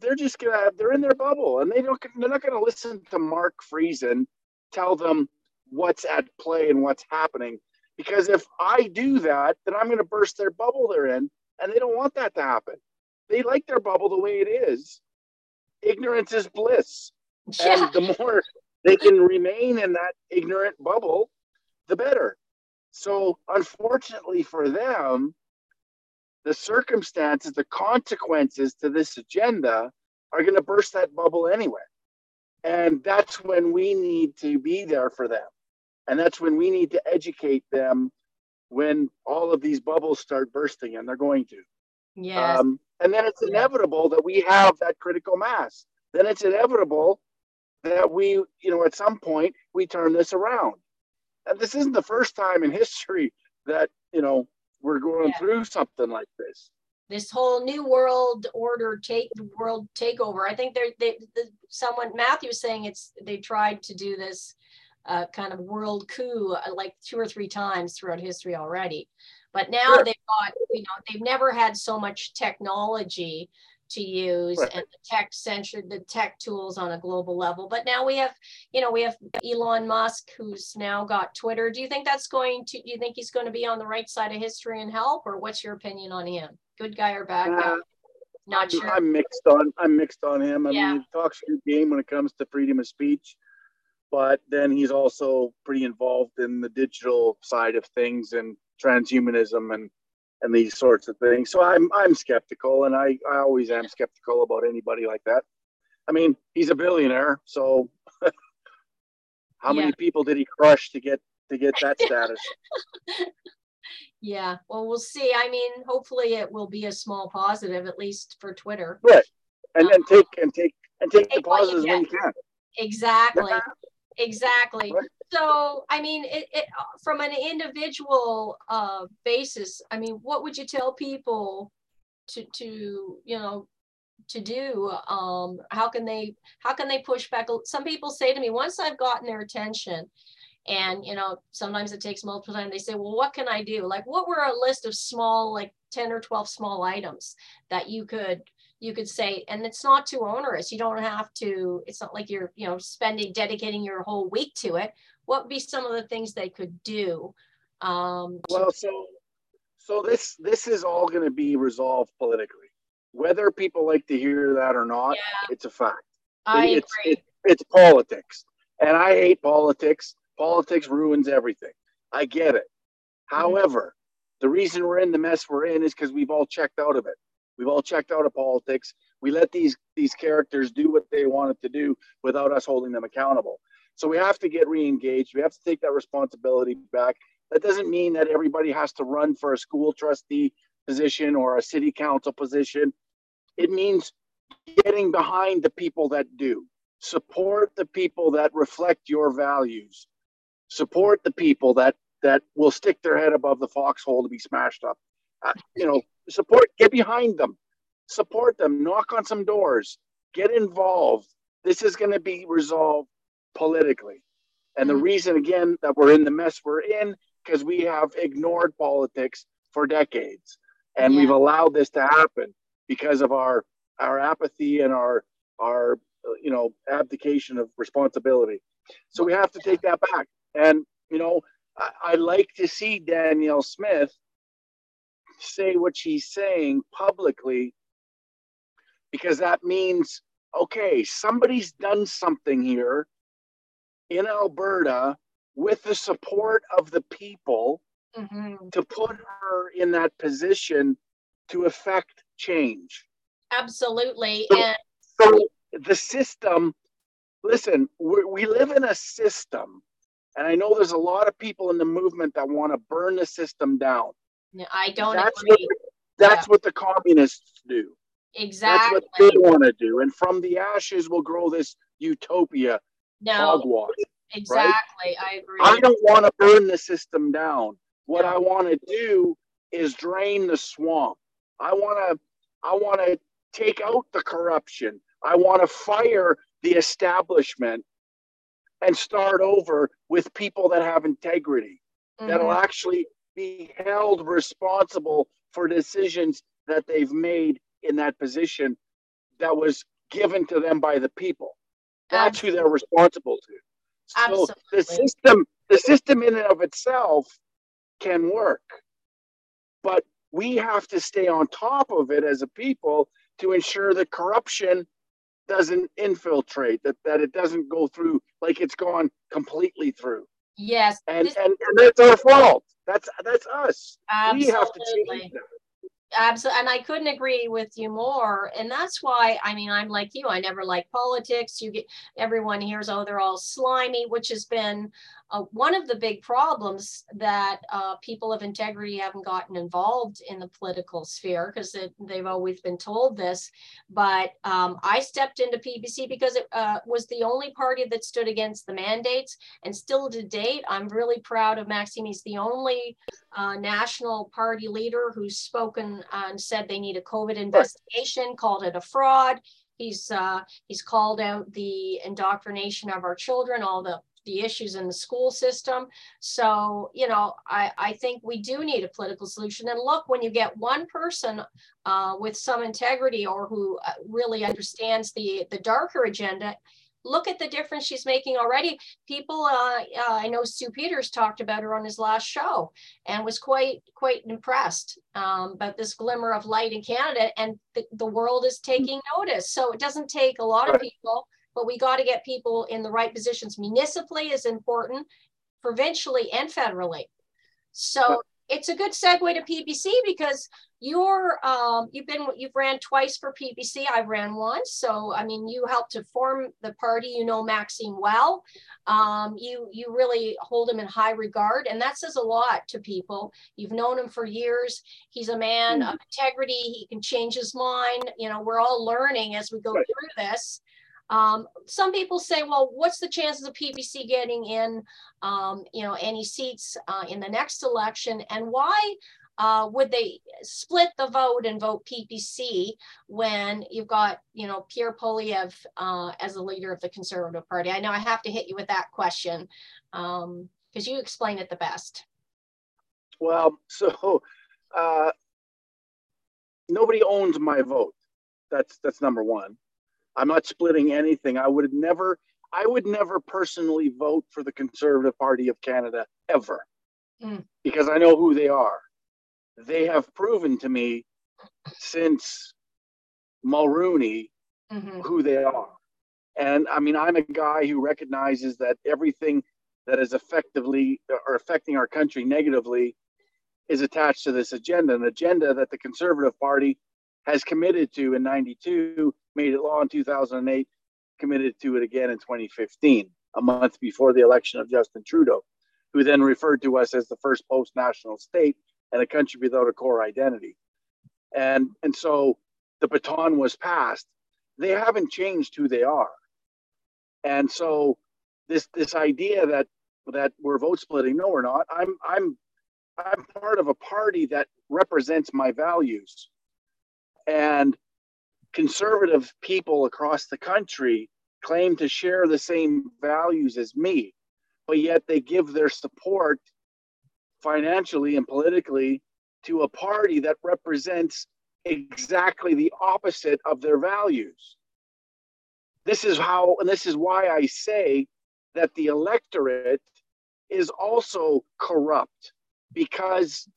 they're just gonna they're in their bubble and they don't they're not gonna listen to Mark Friesen tell them what's at play and what's happening. Because if I do that, then I'm gonna burst their bubble they're in, and they don't want that to happen. They like their bubble the way it is. Ignorance is bliss. Yeah. And the more they can remain in that ignorant bubble, the better. So, unfortunately for them, the circumstances, the consequences to this agenda are going to burst that bubble anyway. And that's when we need to be there for them. And that's when we need to educate them when all of these bubbles start bursting, and they're going to. Yeah. Um, and then it's inevitable that we have that critical mass. Then it's inevitable that we, you know, at some point we turn this around. And this isn't the first time in history that, you know, we're going yeah. through something like this. This whole new world order take world takeover. I think they're they, the, someone Matthew was saying it's they tried to do this uh, kind of world coup uh, like two or three times throughout history already. But now sure. they've got, you know, they've never had so much technology to use right. and the tech censored the tech tools on a global level. But now we have, you know, we have Elon Musk who's now got Twitter. Do you think that's going to, do you think he's going to be on the right side of history and help? Or what's your opinion on him? Good guy or bad guy? Uh, Not I'm, sure. I'm mixed on, I'm mixed on him. I yeah. mean, he talks a good game when it comes to freedom of speech. But then he's also pretty involved in the digital side of things and transhumanism and and these sorts of things. So I'm I'm skeptical, and I I always am skeptical about anybody like that. I mean, he's a billionaire, so [laughs] how yeah. many people did he crush to get to get that [laughs] status? yeah, well, we'll see. I mean, hopefully, it will be a small positive, at least for Twitter. Right, and um, then take and take and take, take the positives you when you can. Exactly. Exactly. Right. So, I mean, it, it, from an individual uh, basis, I mean, what would you tell people to, to you know, to do? Um, how can they, how can they push back? Some people say to me, once I've gotten their attention, and you know sometimes it takes multiple times they say well what can i do like what were a list of small like 10 or 12 small items that you could you could say and it's not too onerous you don't have to it's not like you're you know spending dedicating your whole week to it what would be some of the things they could do um well so so this this is all going to be resolved politically whether people like to hear that or not yeah. it's a fact I it's, agree. It, it's politics and i hate politics Politics ruins everything. I get it. Mm-hmm. However, the reason we're in the mess we're in is because we've all checked out of it. We've all checked out of politics. We let these these characters do what they wanted to do without us holding them accountable. So we have to get re-engaged. We have to take that responsibility back. That doesn't mean that everybody has to run for a school trustee position or a city council position. It means getting behind the people that do. Support the people that reflect your values support the people that that will stick their head above the foxhole to be smashed up. Uh, you know, support, get behind them, support them, knock on some doors, get involved. This is going to be resolved politically. And the mm-hmm. reason, again, that we're in the mess we're in, because we have ignored politics for decades, and yeah. we've allowed this to happen because of our our apathy and our our you know abdication of responsibility. So we have to take that back. And, you know, I, I like to see Danielle Smith say what she's saying publicly because that means, okay, somebody's done something here in Alberta with the support of the people mm-hmm. to put her in that position to affect change. Absolutely. So, and so the system, listen, we live in a system and I know there's a lot of people in the movement that want to burn the system down. I don't that's agree. What, that's yeah. what the communists do. Exactly. That's what they want to do. And from the ashes will grow this utopia no, hogwash. Exactly. Right? I agree. I don't want to burn the system down. What no. I want to do is drain the swamp. I want to I want to take out the corruption. I want to fire the establishment and start over with people that have integrity, mm-hmm. that'll actually be held responsible for decisions that they've made in that position that was given to them by the people. That's Absolutely. who they're responsible to. So Absolutely. the system, the system in and of itself can work, but we have to stay on top of it as a people to ensure that corruption doesn't infiltrate, that, that it doesn't go through like it's gone completely through. Yes. And, this, and, and that's our fault. That's that's us. Absolutely. We have to change that. Absolutely. And I couldn't agree with you more. And that's why, I mean, I'm like you. I never like politics. You get everyone hears, oh, they're all slimy, which has been uh, one of the big problems that uh, people of integrity haven't gotten involved in the political sphere because they've always been told this. But um, I stepped into PPC because it uh, was the only party that stood against the mandates. And still to date, I'm really proud of Maxime. He's the only uh, national party leader who's spoken and said they need a COVID investigation, called it a fraud. He's uh, he's called out the indoctrination of our children, all the the issues in the school system. So, you know, I, I think we do need a political solution. And look, when you get one person uh, with some integrity or who uh, really understands the, the darker agenda, look at the difference she's making already. People, uh, uh, I know Stew Peters talked about her on his last show and was quite quite impressed um, about this glimmer of light in Canada, and the, the world is taking notice. So it doesn't take a lot of people but we got to get people in the right positions. Municipally is important, provincially and federally. So it's a good segue to PPC because you're um, you've been you've ran twice for PPC. I've ran once, so I mean you helped to form the party. You know Maxime well. Um, you you really hold him in high regard, and that says a lot to people. You've known him for years. He's a man mm-hmm. of integrity. He can change his mind. You know we're all learning as we go right. through this. Um, some people say, well, what's the chances of PPC getting in, um, you know, any seats uh, in the next election, and why uh, would they split the vote and vote PPC when you've got, you know, Pierre Poilievre uh, as the leader of the Conservative Party? I know I have to hit you with that question because um, you explain it the best. Well, [laughs] so uh, nobody owns my vote. That's that's number one. I'm not splitting anything. I would never. I would never personally vote for the Conservative Party of Canada ever, mm. because I know who they are they have proven to me since Mulroney mm-hmm. who they are. And I mean, I'm a guy who recognizes that everything that is effectively or affecting our country negatively is attached to this agenda, an agenda that the Conservative Party has committed to in 92, made it law in 2008, committed to it again in 2015, a month before the election of Justin Trudeau, who then referred to us as the first post national state and a country without a core identity. And and so the baton was passed. They haven't changed who they are. And so this this idea that that we're vote splitting, no, we're not. I'm I'm I'm part of a party that represents my values. And conservative people across the country claim to share the same values as me, but yet they give their support financially and politically to a party that represents exactly the opposite of their values. This is how, and this is why I say that the electorate is also corrupt because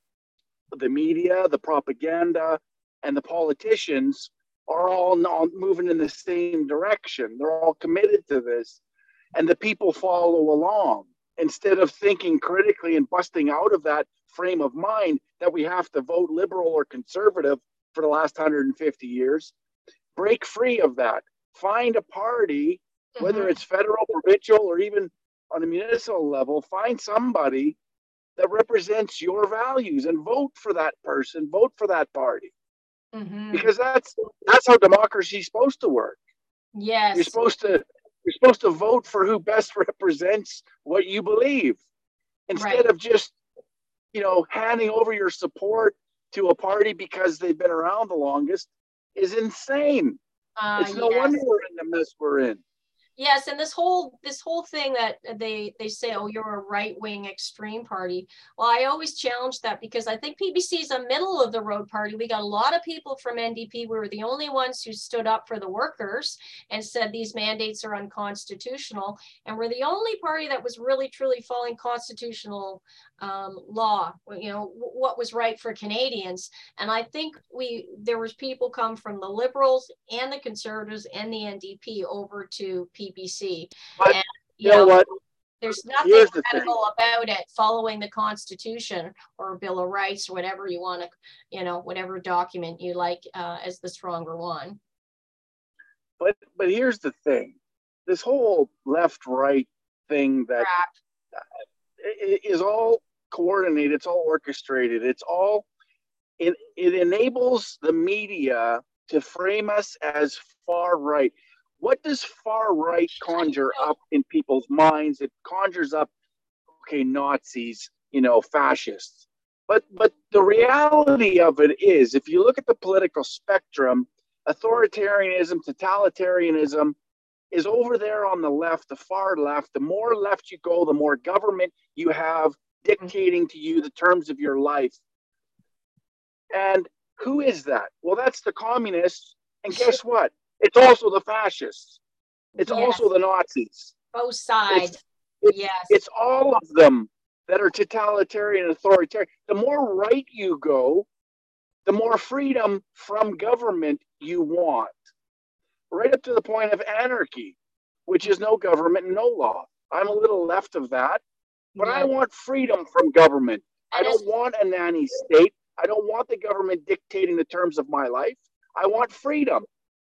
the media, the propaganda, and the politicians are all not moving in the same direction. They're all committed to this, and the people follow along instead of thinking critically and busting out of that frame of mind that we have to vote liberal or conservative for the last 150 years, break free of that. Find a party, mm-hmm. whether it's federal, provincial, or even on a municipal level, find somebody that represents your values and vote for that person, vote for that party. Mm-hmm. Because that's that's how democracy is supposed to work. Yes. You're supposed to you're supposed to vote for who best [laughs] represents what you believe instead right. of just, you know, handing over your support to a party because they've been around the longest is insane. Uh, it's no yes. wonder we're in the mess we're in. Yes, and this whole this whole thing that they they say, oh, you're a right wing extreme party. Well, I always challenge that because I think PPC is a middle of the road party. We got a lot of people from NDP. We were the only ones who stood up for the workers and said these mandates are unconstitutional, and we're the only party that was really truly following constitutional um, law. You know what was right for Canadians, and I think we there was people come from the Liberals and the Conservatives and the NDP over to. PPC But and, you, know, know, what? There's nothing the radical about it following the Constitution or Bill of Rights, or whatever you want to, you know, whatever document you like uh, as the stronger one. But but here's the thing: this whole left-right thing that that is all coordinated, it's all orchestrated, it's all it, it enables the media to frame us as far right what does far right conjure up in people's minds? It conjures up, okay, Nazis, you know, fascists. But but the reality of it is, if you look at the political spectrum, authoritarianism, totalitarianism is over there on the left, the far left. The more left you go, the more government you have dictating to you the terms of your life. And who is that? Well, that's the communists. And guess what? It's also the fascists. It's yes. also the Nazis. Both sides. It's, yes. It's all of them that are totalitarian and authoritarian. The more right you go, the more freedom from government you want. Right up to the point of anarchy, which is no government no law. I'm a little left of that, but yeah. I want freedom from government. I don't want a nanny state. I don't want the government dictating the terms of my life. I want freedom.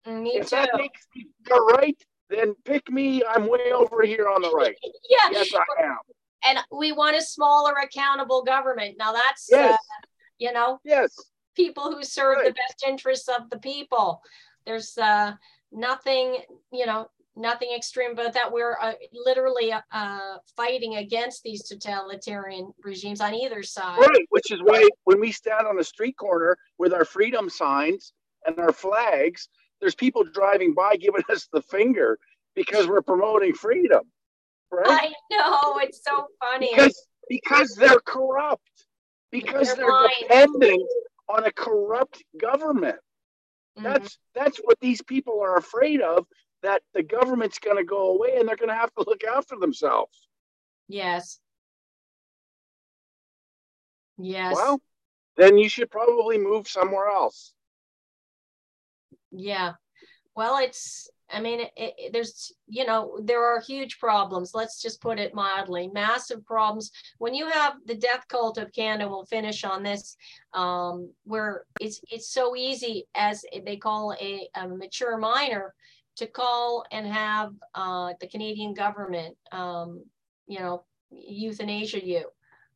Me if too. that makes me the right, then pick me. I'm way over here on the right. [laughs] yeah. Yes, I am. And we want a smaller, accountable government. Now that's, uh, yes. Uh, you know, yes, people who serve right. the best interests of the people. There's uh, nothing, you know, nothing extreme but that. We're uh, literally uh, fighting against these totalitarian regimes on either side. Right, which is why when we stand on a street corner with our freedom signs and our flags, there's people driving by giving us the finger because we're promoting freedom. Right? I know it's so funny because because they're corrupt because they're, they're dependent on a corrupt government. Mm-hmm. That's that's what these people are afraid of that the government's going to go away and they're going to have to look after themselves. Yes. Yes. Well, then you should probably move somewhere else. Yeah. Well, it's I mean, it, it, there's, you know, there are huge problems. Let's just put it mildly, massive problems. When you have the death cult of Canada, we'll finish on this, um, where it's it's so easy as they call a, a mature minor to call and have uh, the Canadian government, um, you know, euthanasia you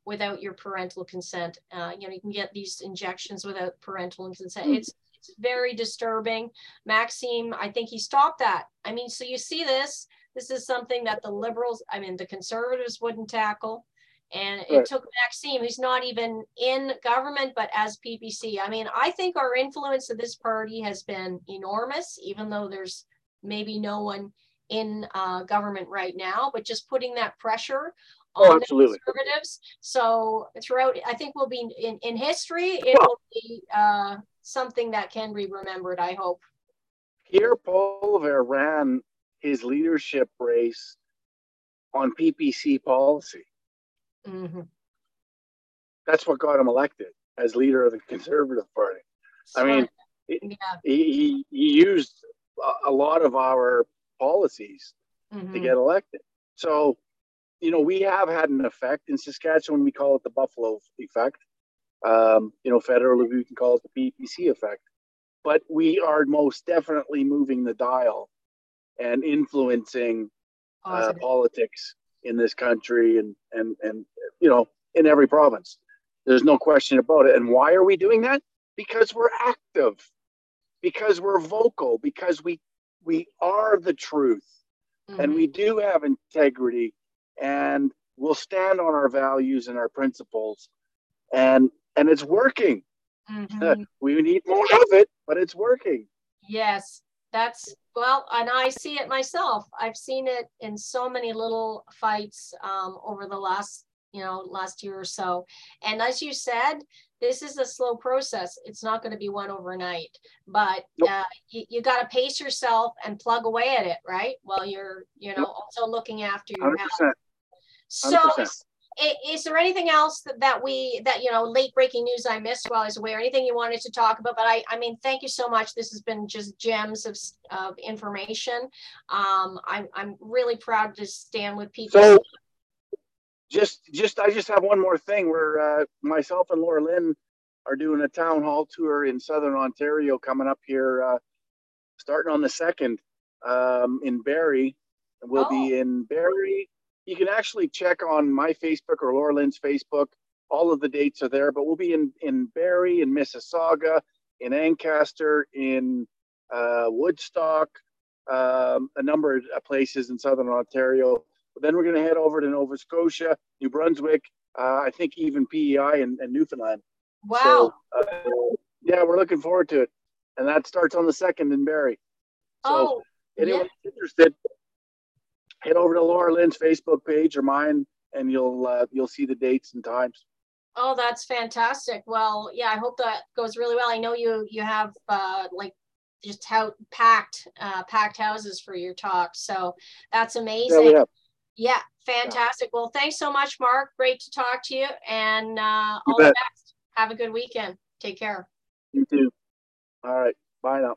without your parental consent. Uh, you know, you can get these injections without parental consent. Mm. It's it's very disturbing. Maxime, I think he stopped that. I mean, so you see this. This is something that the liberals, I mean, the conservatives wouldn't tackle. And it right. took Maxime, who's not even in government, but as PPC. I mean, I think our influence of this party has been enormous, even though there's maybe no one in uh, government right now, but just putting that pressure oh, absolutely. conservatives. So throughout, I think we'll be in, in history, it well, will be uh, something that can be remembered, I hope. Pierre Poilievre ran his leadership race on PPC policy. Mm-hmm. That's what got him elected as leader of the Conservative Party. I mean, yeah. he, he used a lot of our policies mm-hmm. to get elected. So, you know, we have had an effect in Saskatchewan. We call it the Buffalo effect. Um, you know, federally, we can call it the PPC effect. But we are most definitely moving the dial and influencing uh, politics in this country and, and, and, you know, in every province. There's no question about it. And why are we doing that? Because we're active, because we're vocal, because we, we are the truth mm-hmm. and we do have integrity and we'll stand on our values and our principles. And and it's working. Mm-hmm. [laughs] we need more of it, but it's working. Yes, that's well, and I see it myself. I've seen it in so many little fights um, over the last, you know, last year or so. And as you said, this is a slow process. It's not going to be one overnight, but nope. uh, you, you got to pace yourself and plug away at it, right? While you're, you know, nope. also looking after your 100%. health. So 100% is there anything else that, we that you know late breaking news i missed while i was away or anything you wanted to talk about? But i i mean thank you so much. This has been just gems of, of information. Um i'm i'm really proud to stand with people. So just just i just have one more thing where uh, myself and laura lynn are doing a town hall tour in southern ontario coming up here uh, starting on the second um, in barrie. We'll oh. be in barrie you can actually check on my Facebook or Laura Lynn's Facebook. All of the dates are there, but we'll be in, in Barrie, in Mississauga, in Ancaster, in uh, Woodstock, um, a number of places in Southern Ontario. But then we're going to head over to Nova Scotia, New Brunswick, uh, I think even PEI and, and Newfoundland. Wow. So, uh, yeah, we're looking forward to it. And that starts on the second in Barrie. So oh, anyone yeah. interested, head over to Laura Lynn's Facebook page or mine, and you'll uh, you'll see the dates and times. Oh, that's fantastic. Well, yeah, I hope that goes really well. I know you you have uh, like just how packed uh, packed houses for your talk, so that's amazing. Yeah, yeah fantastic. Yeah. Well, thanks so much, Mark. Great to talk to you, and uh, all the best. Have a good weekend. Take care. You too. All right. Bye now.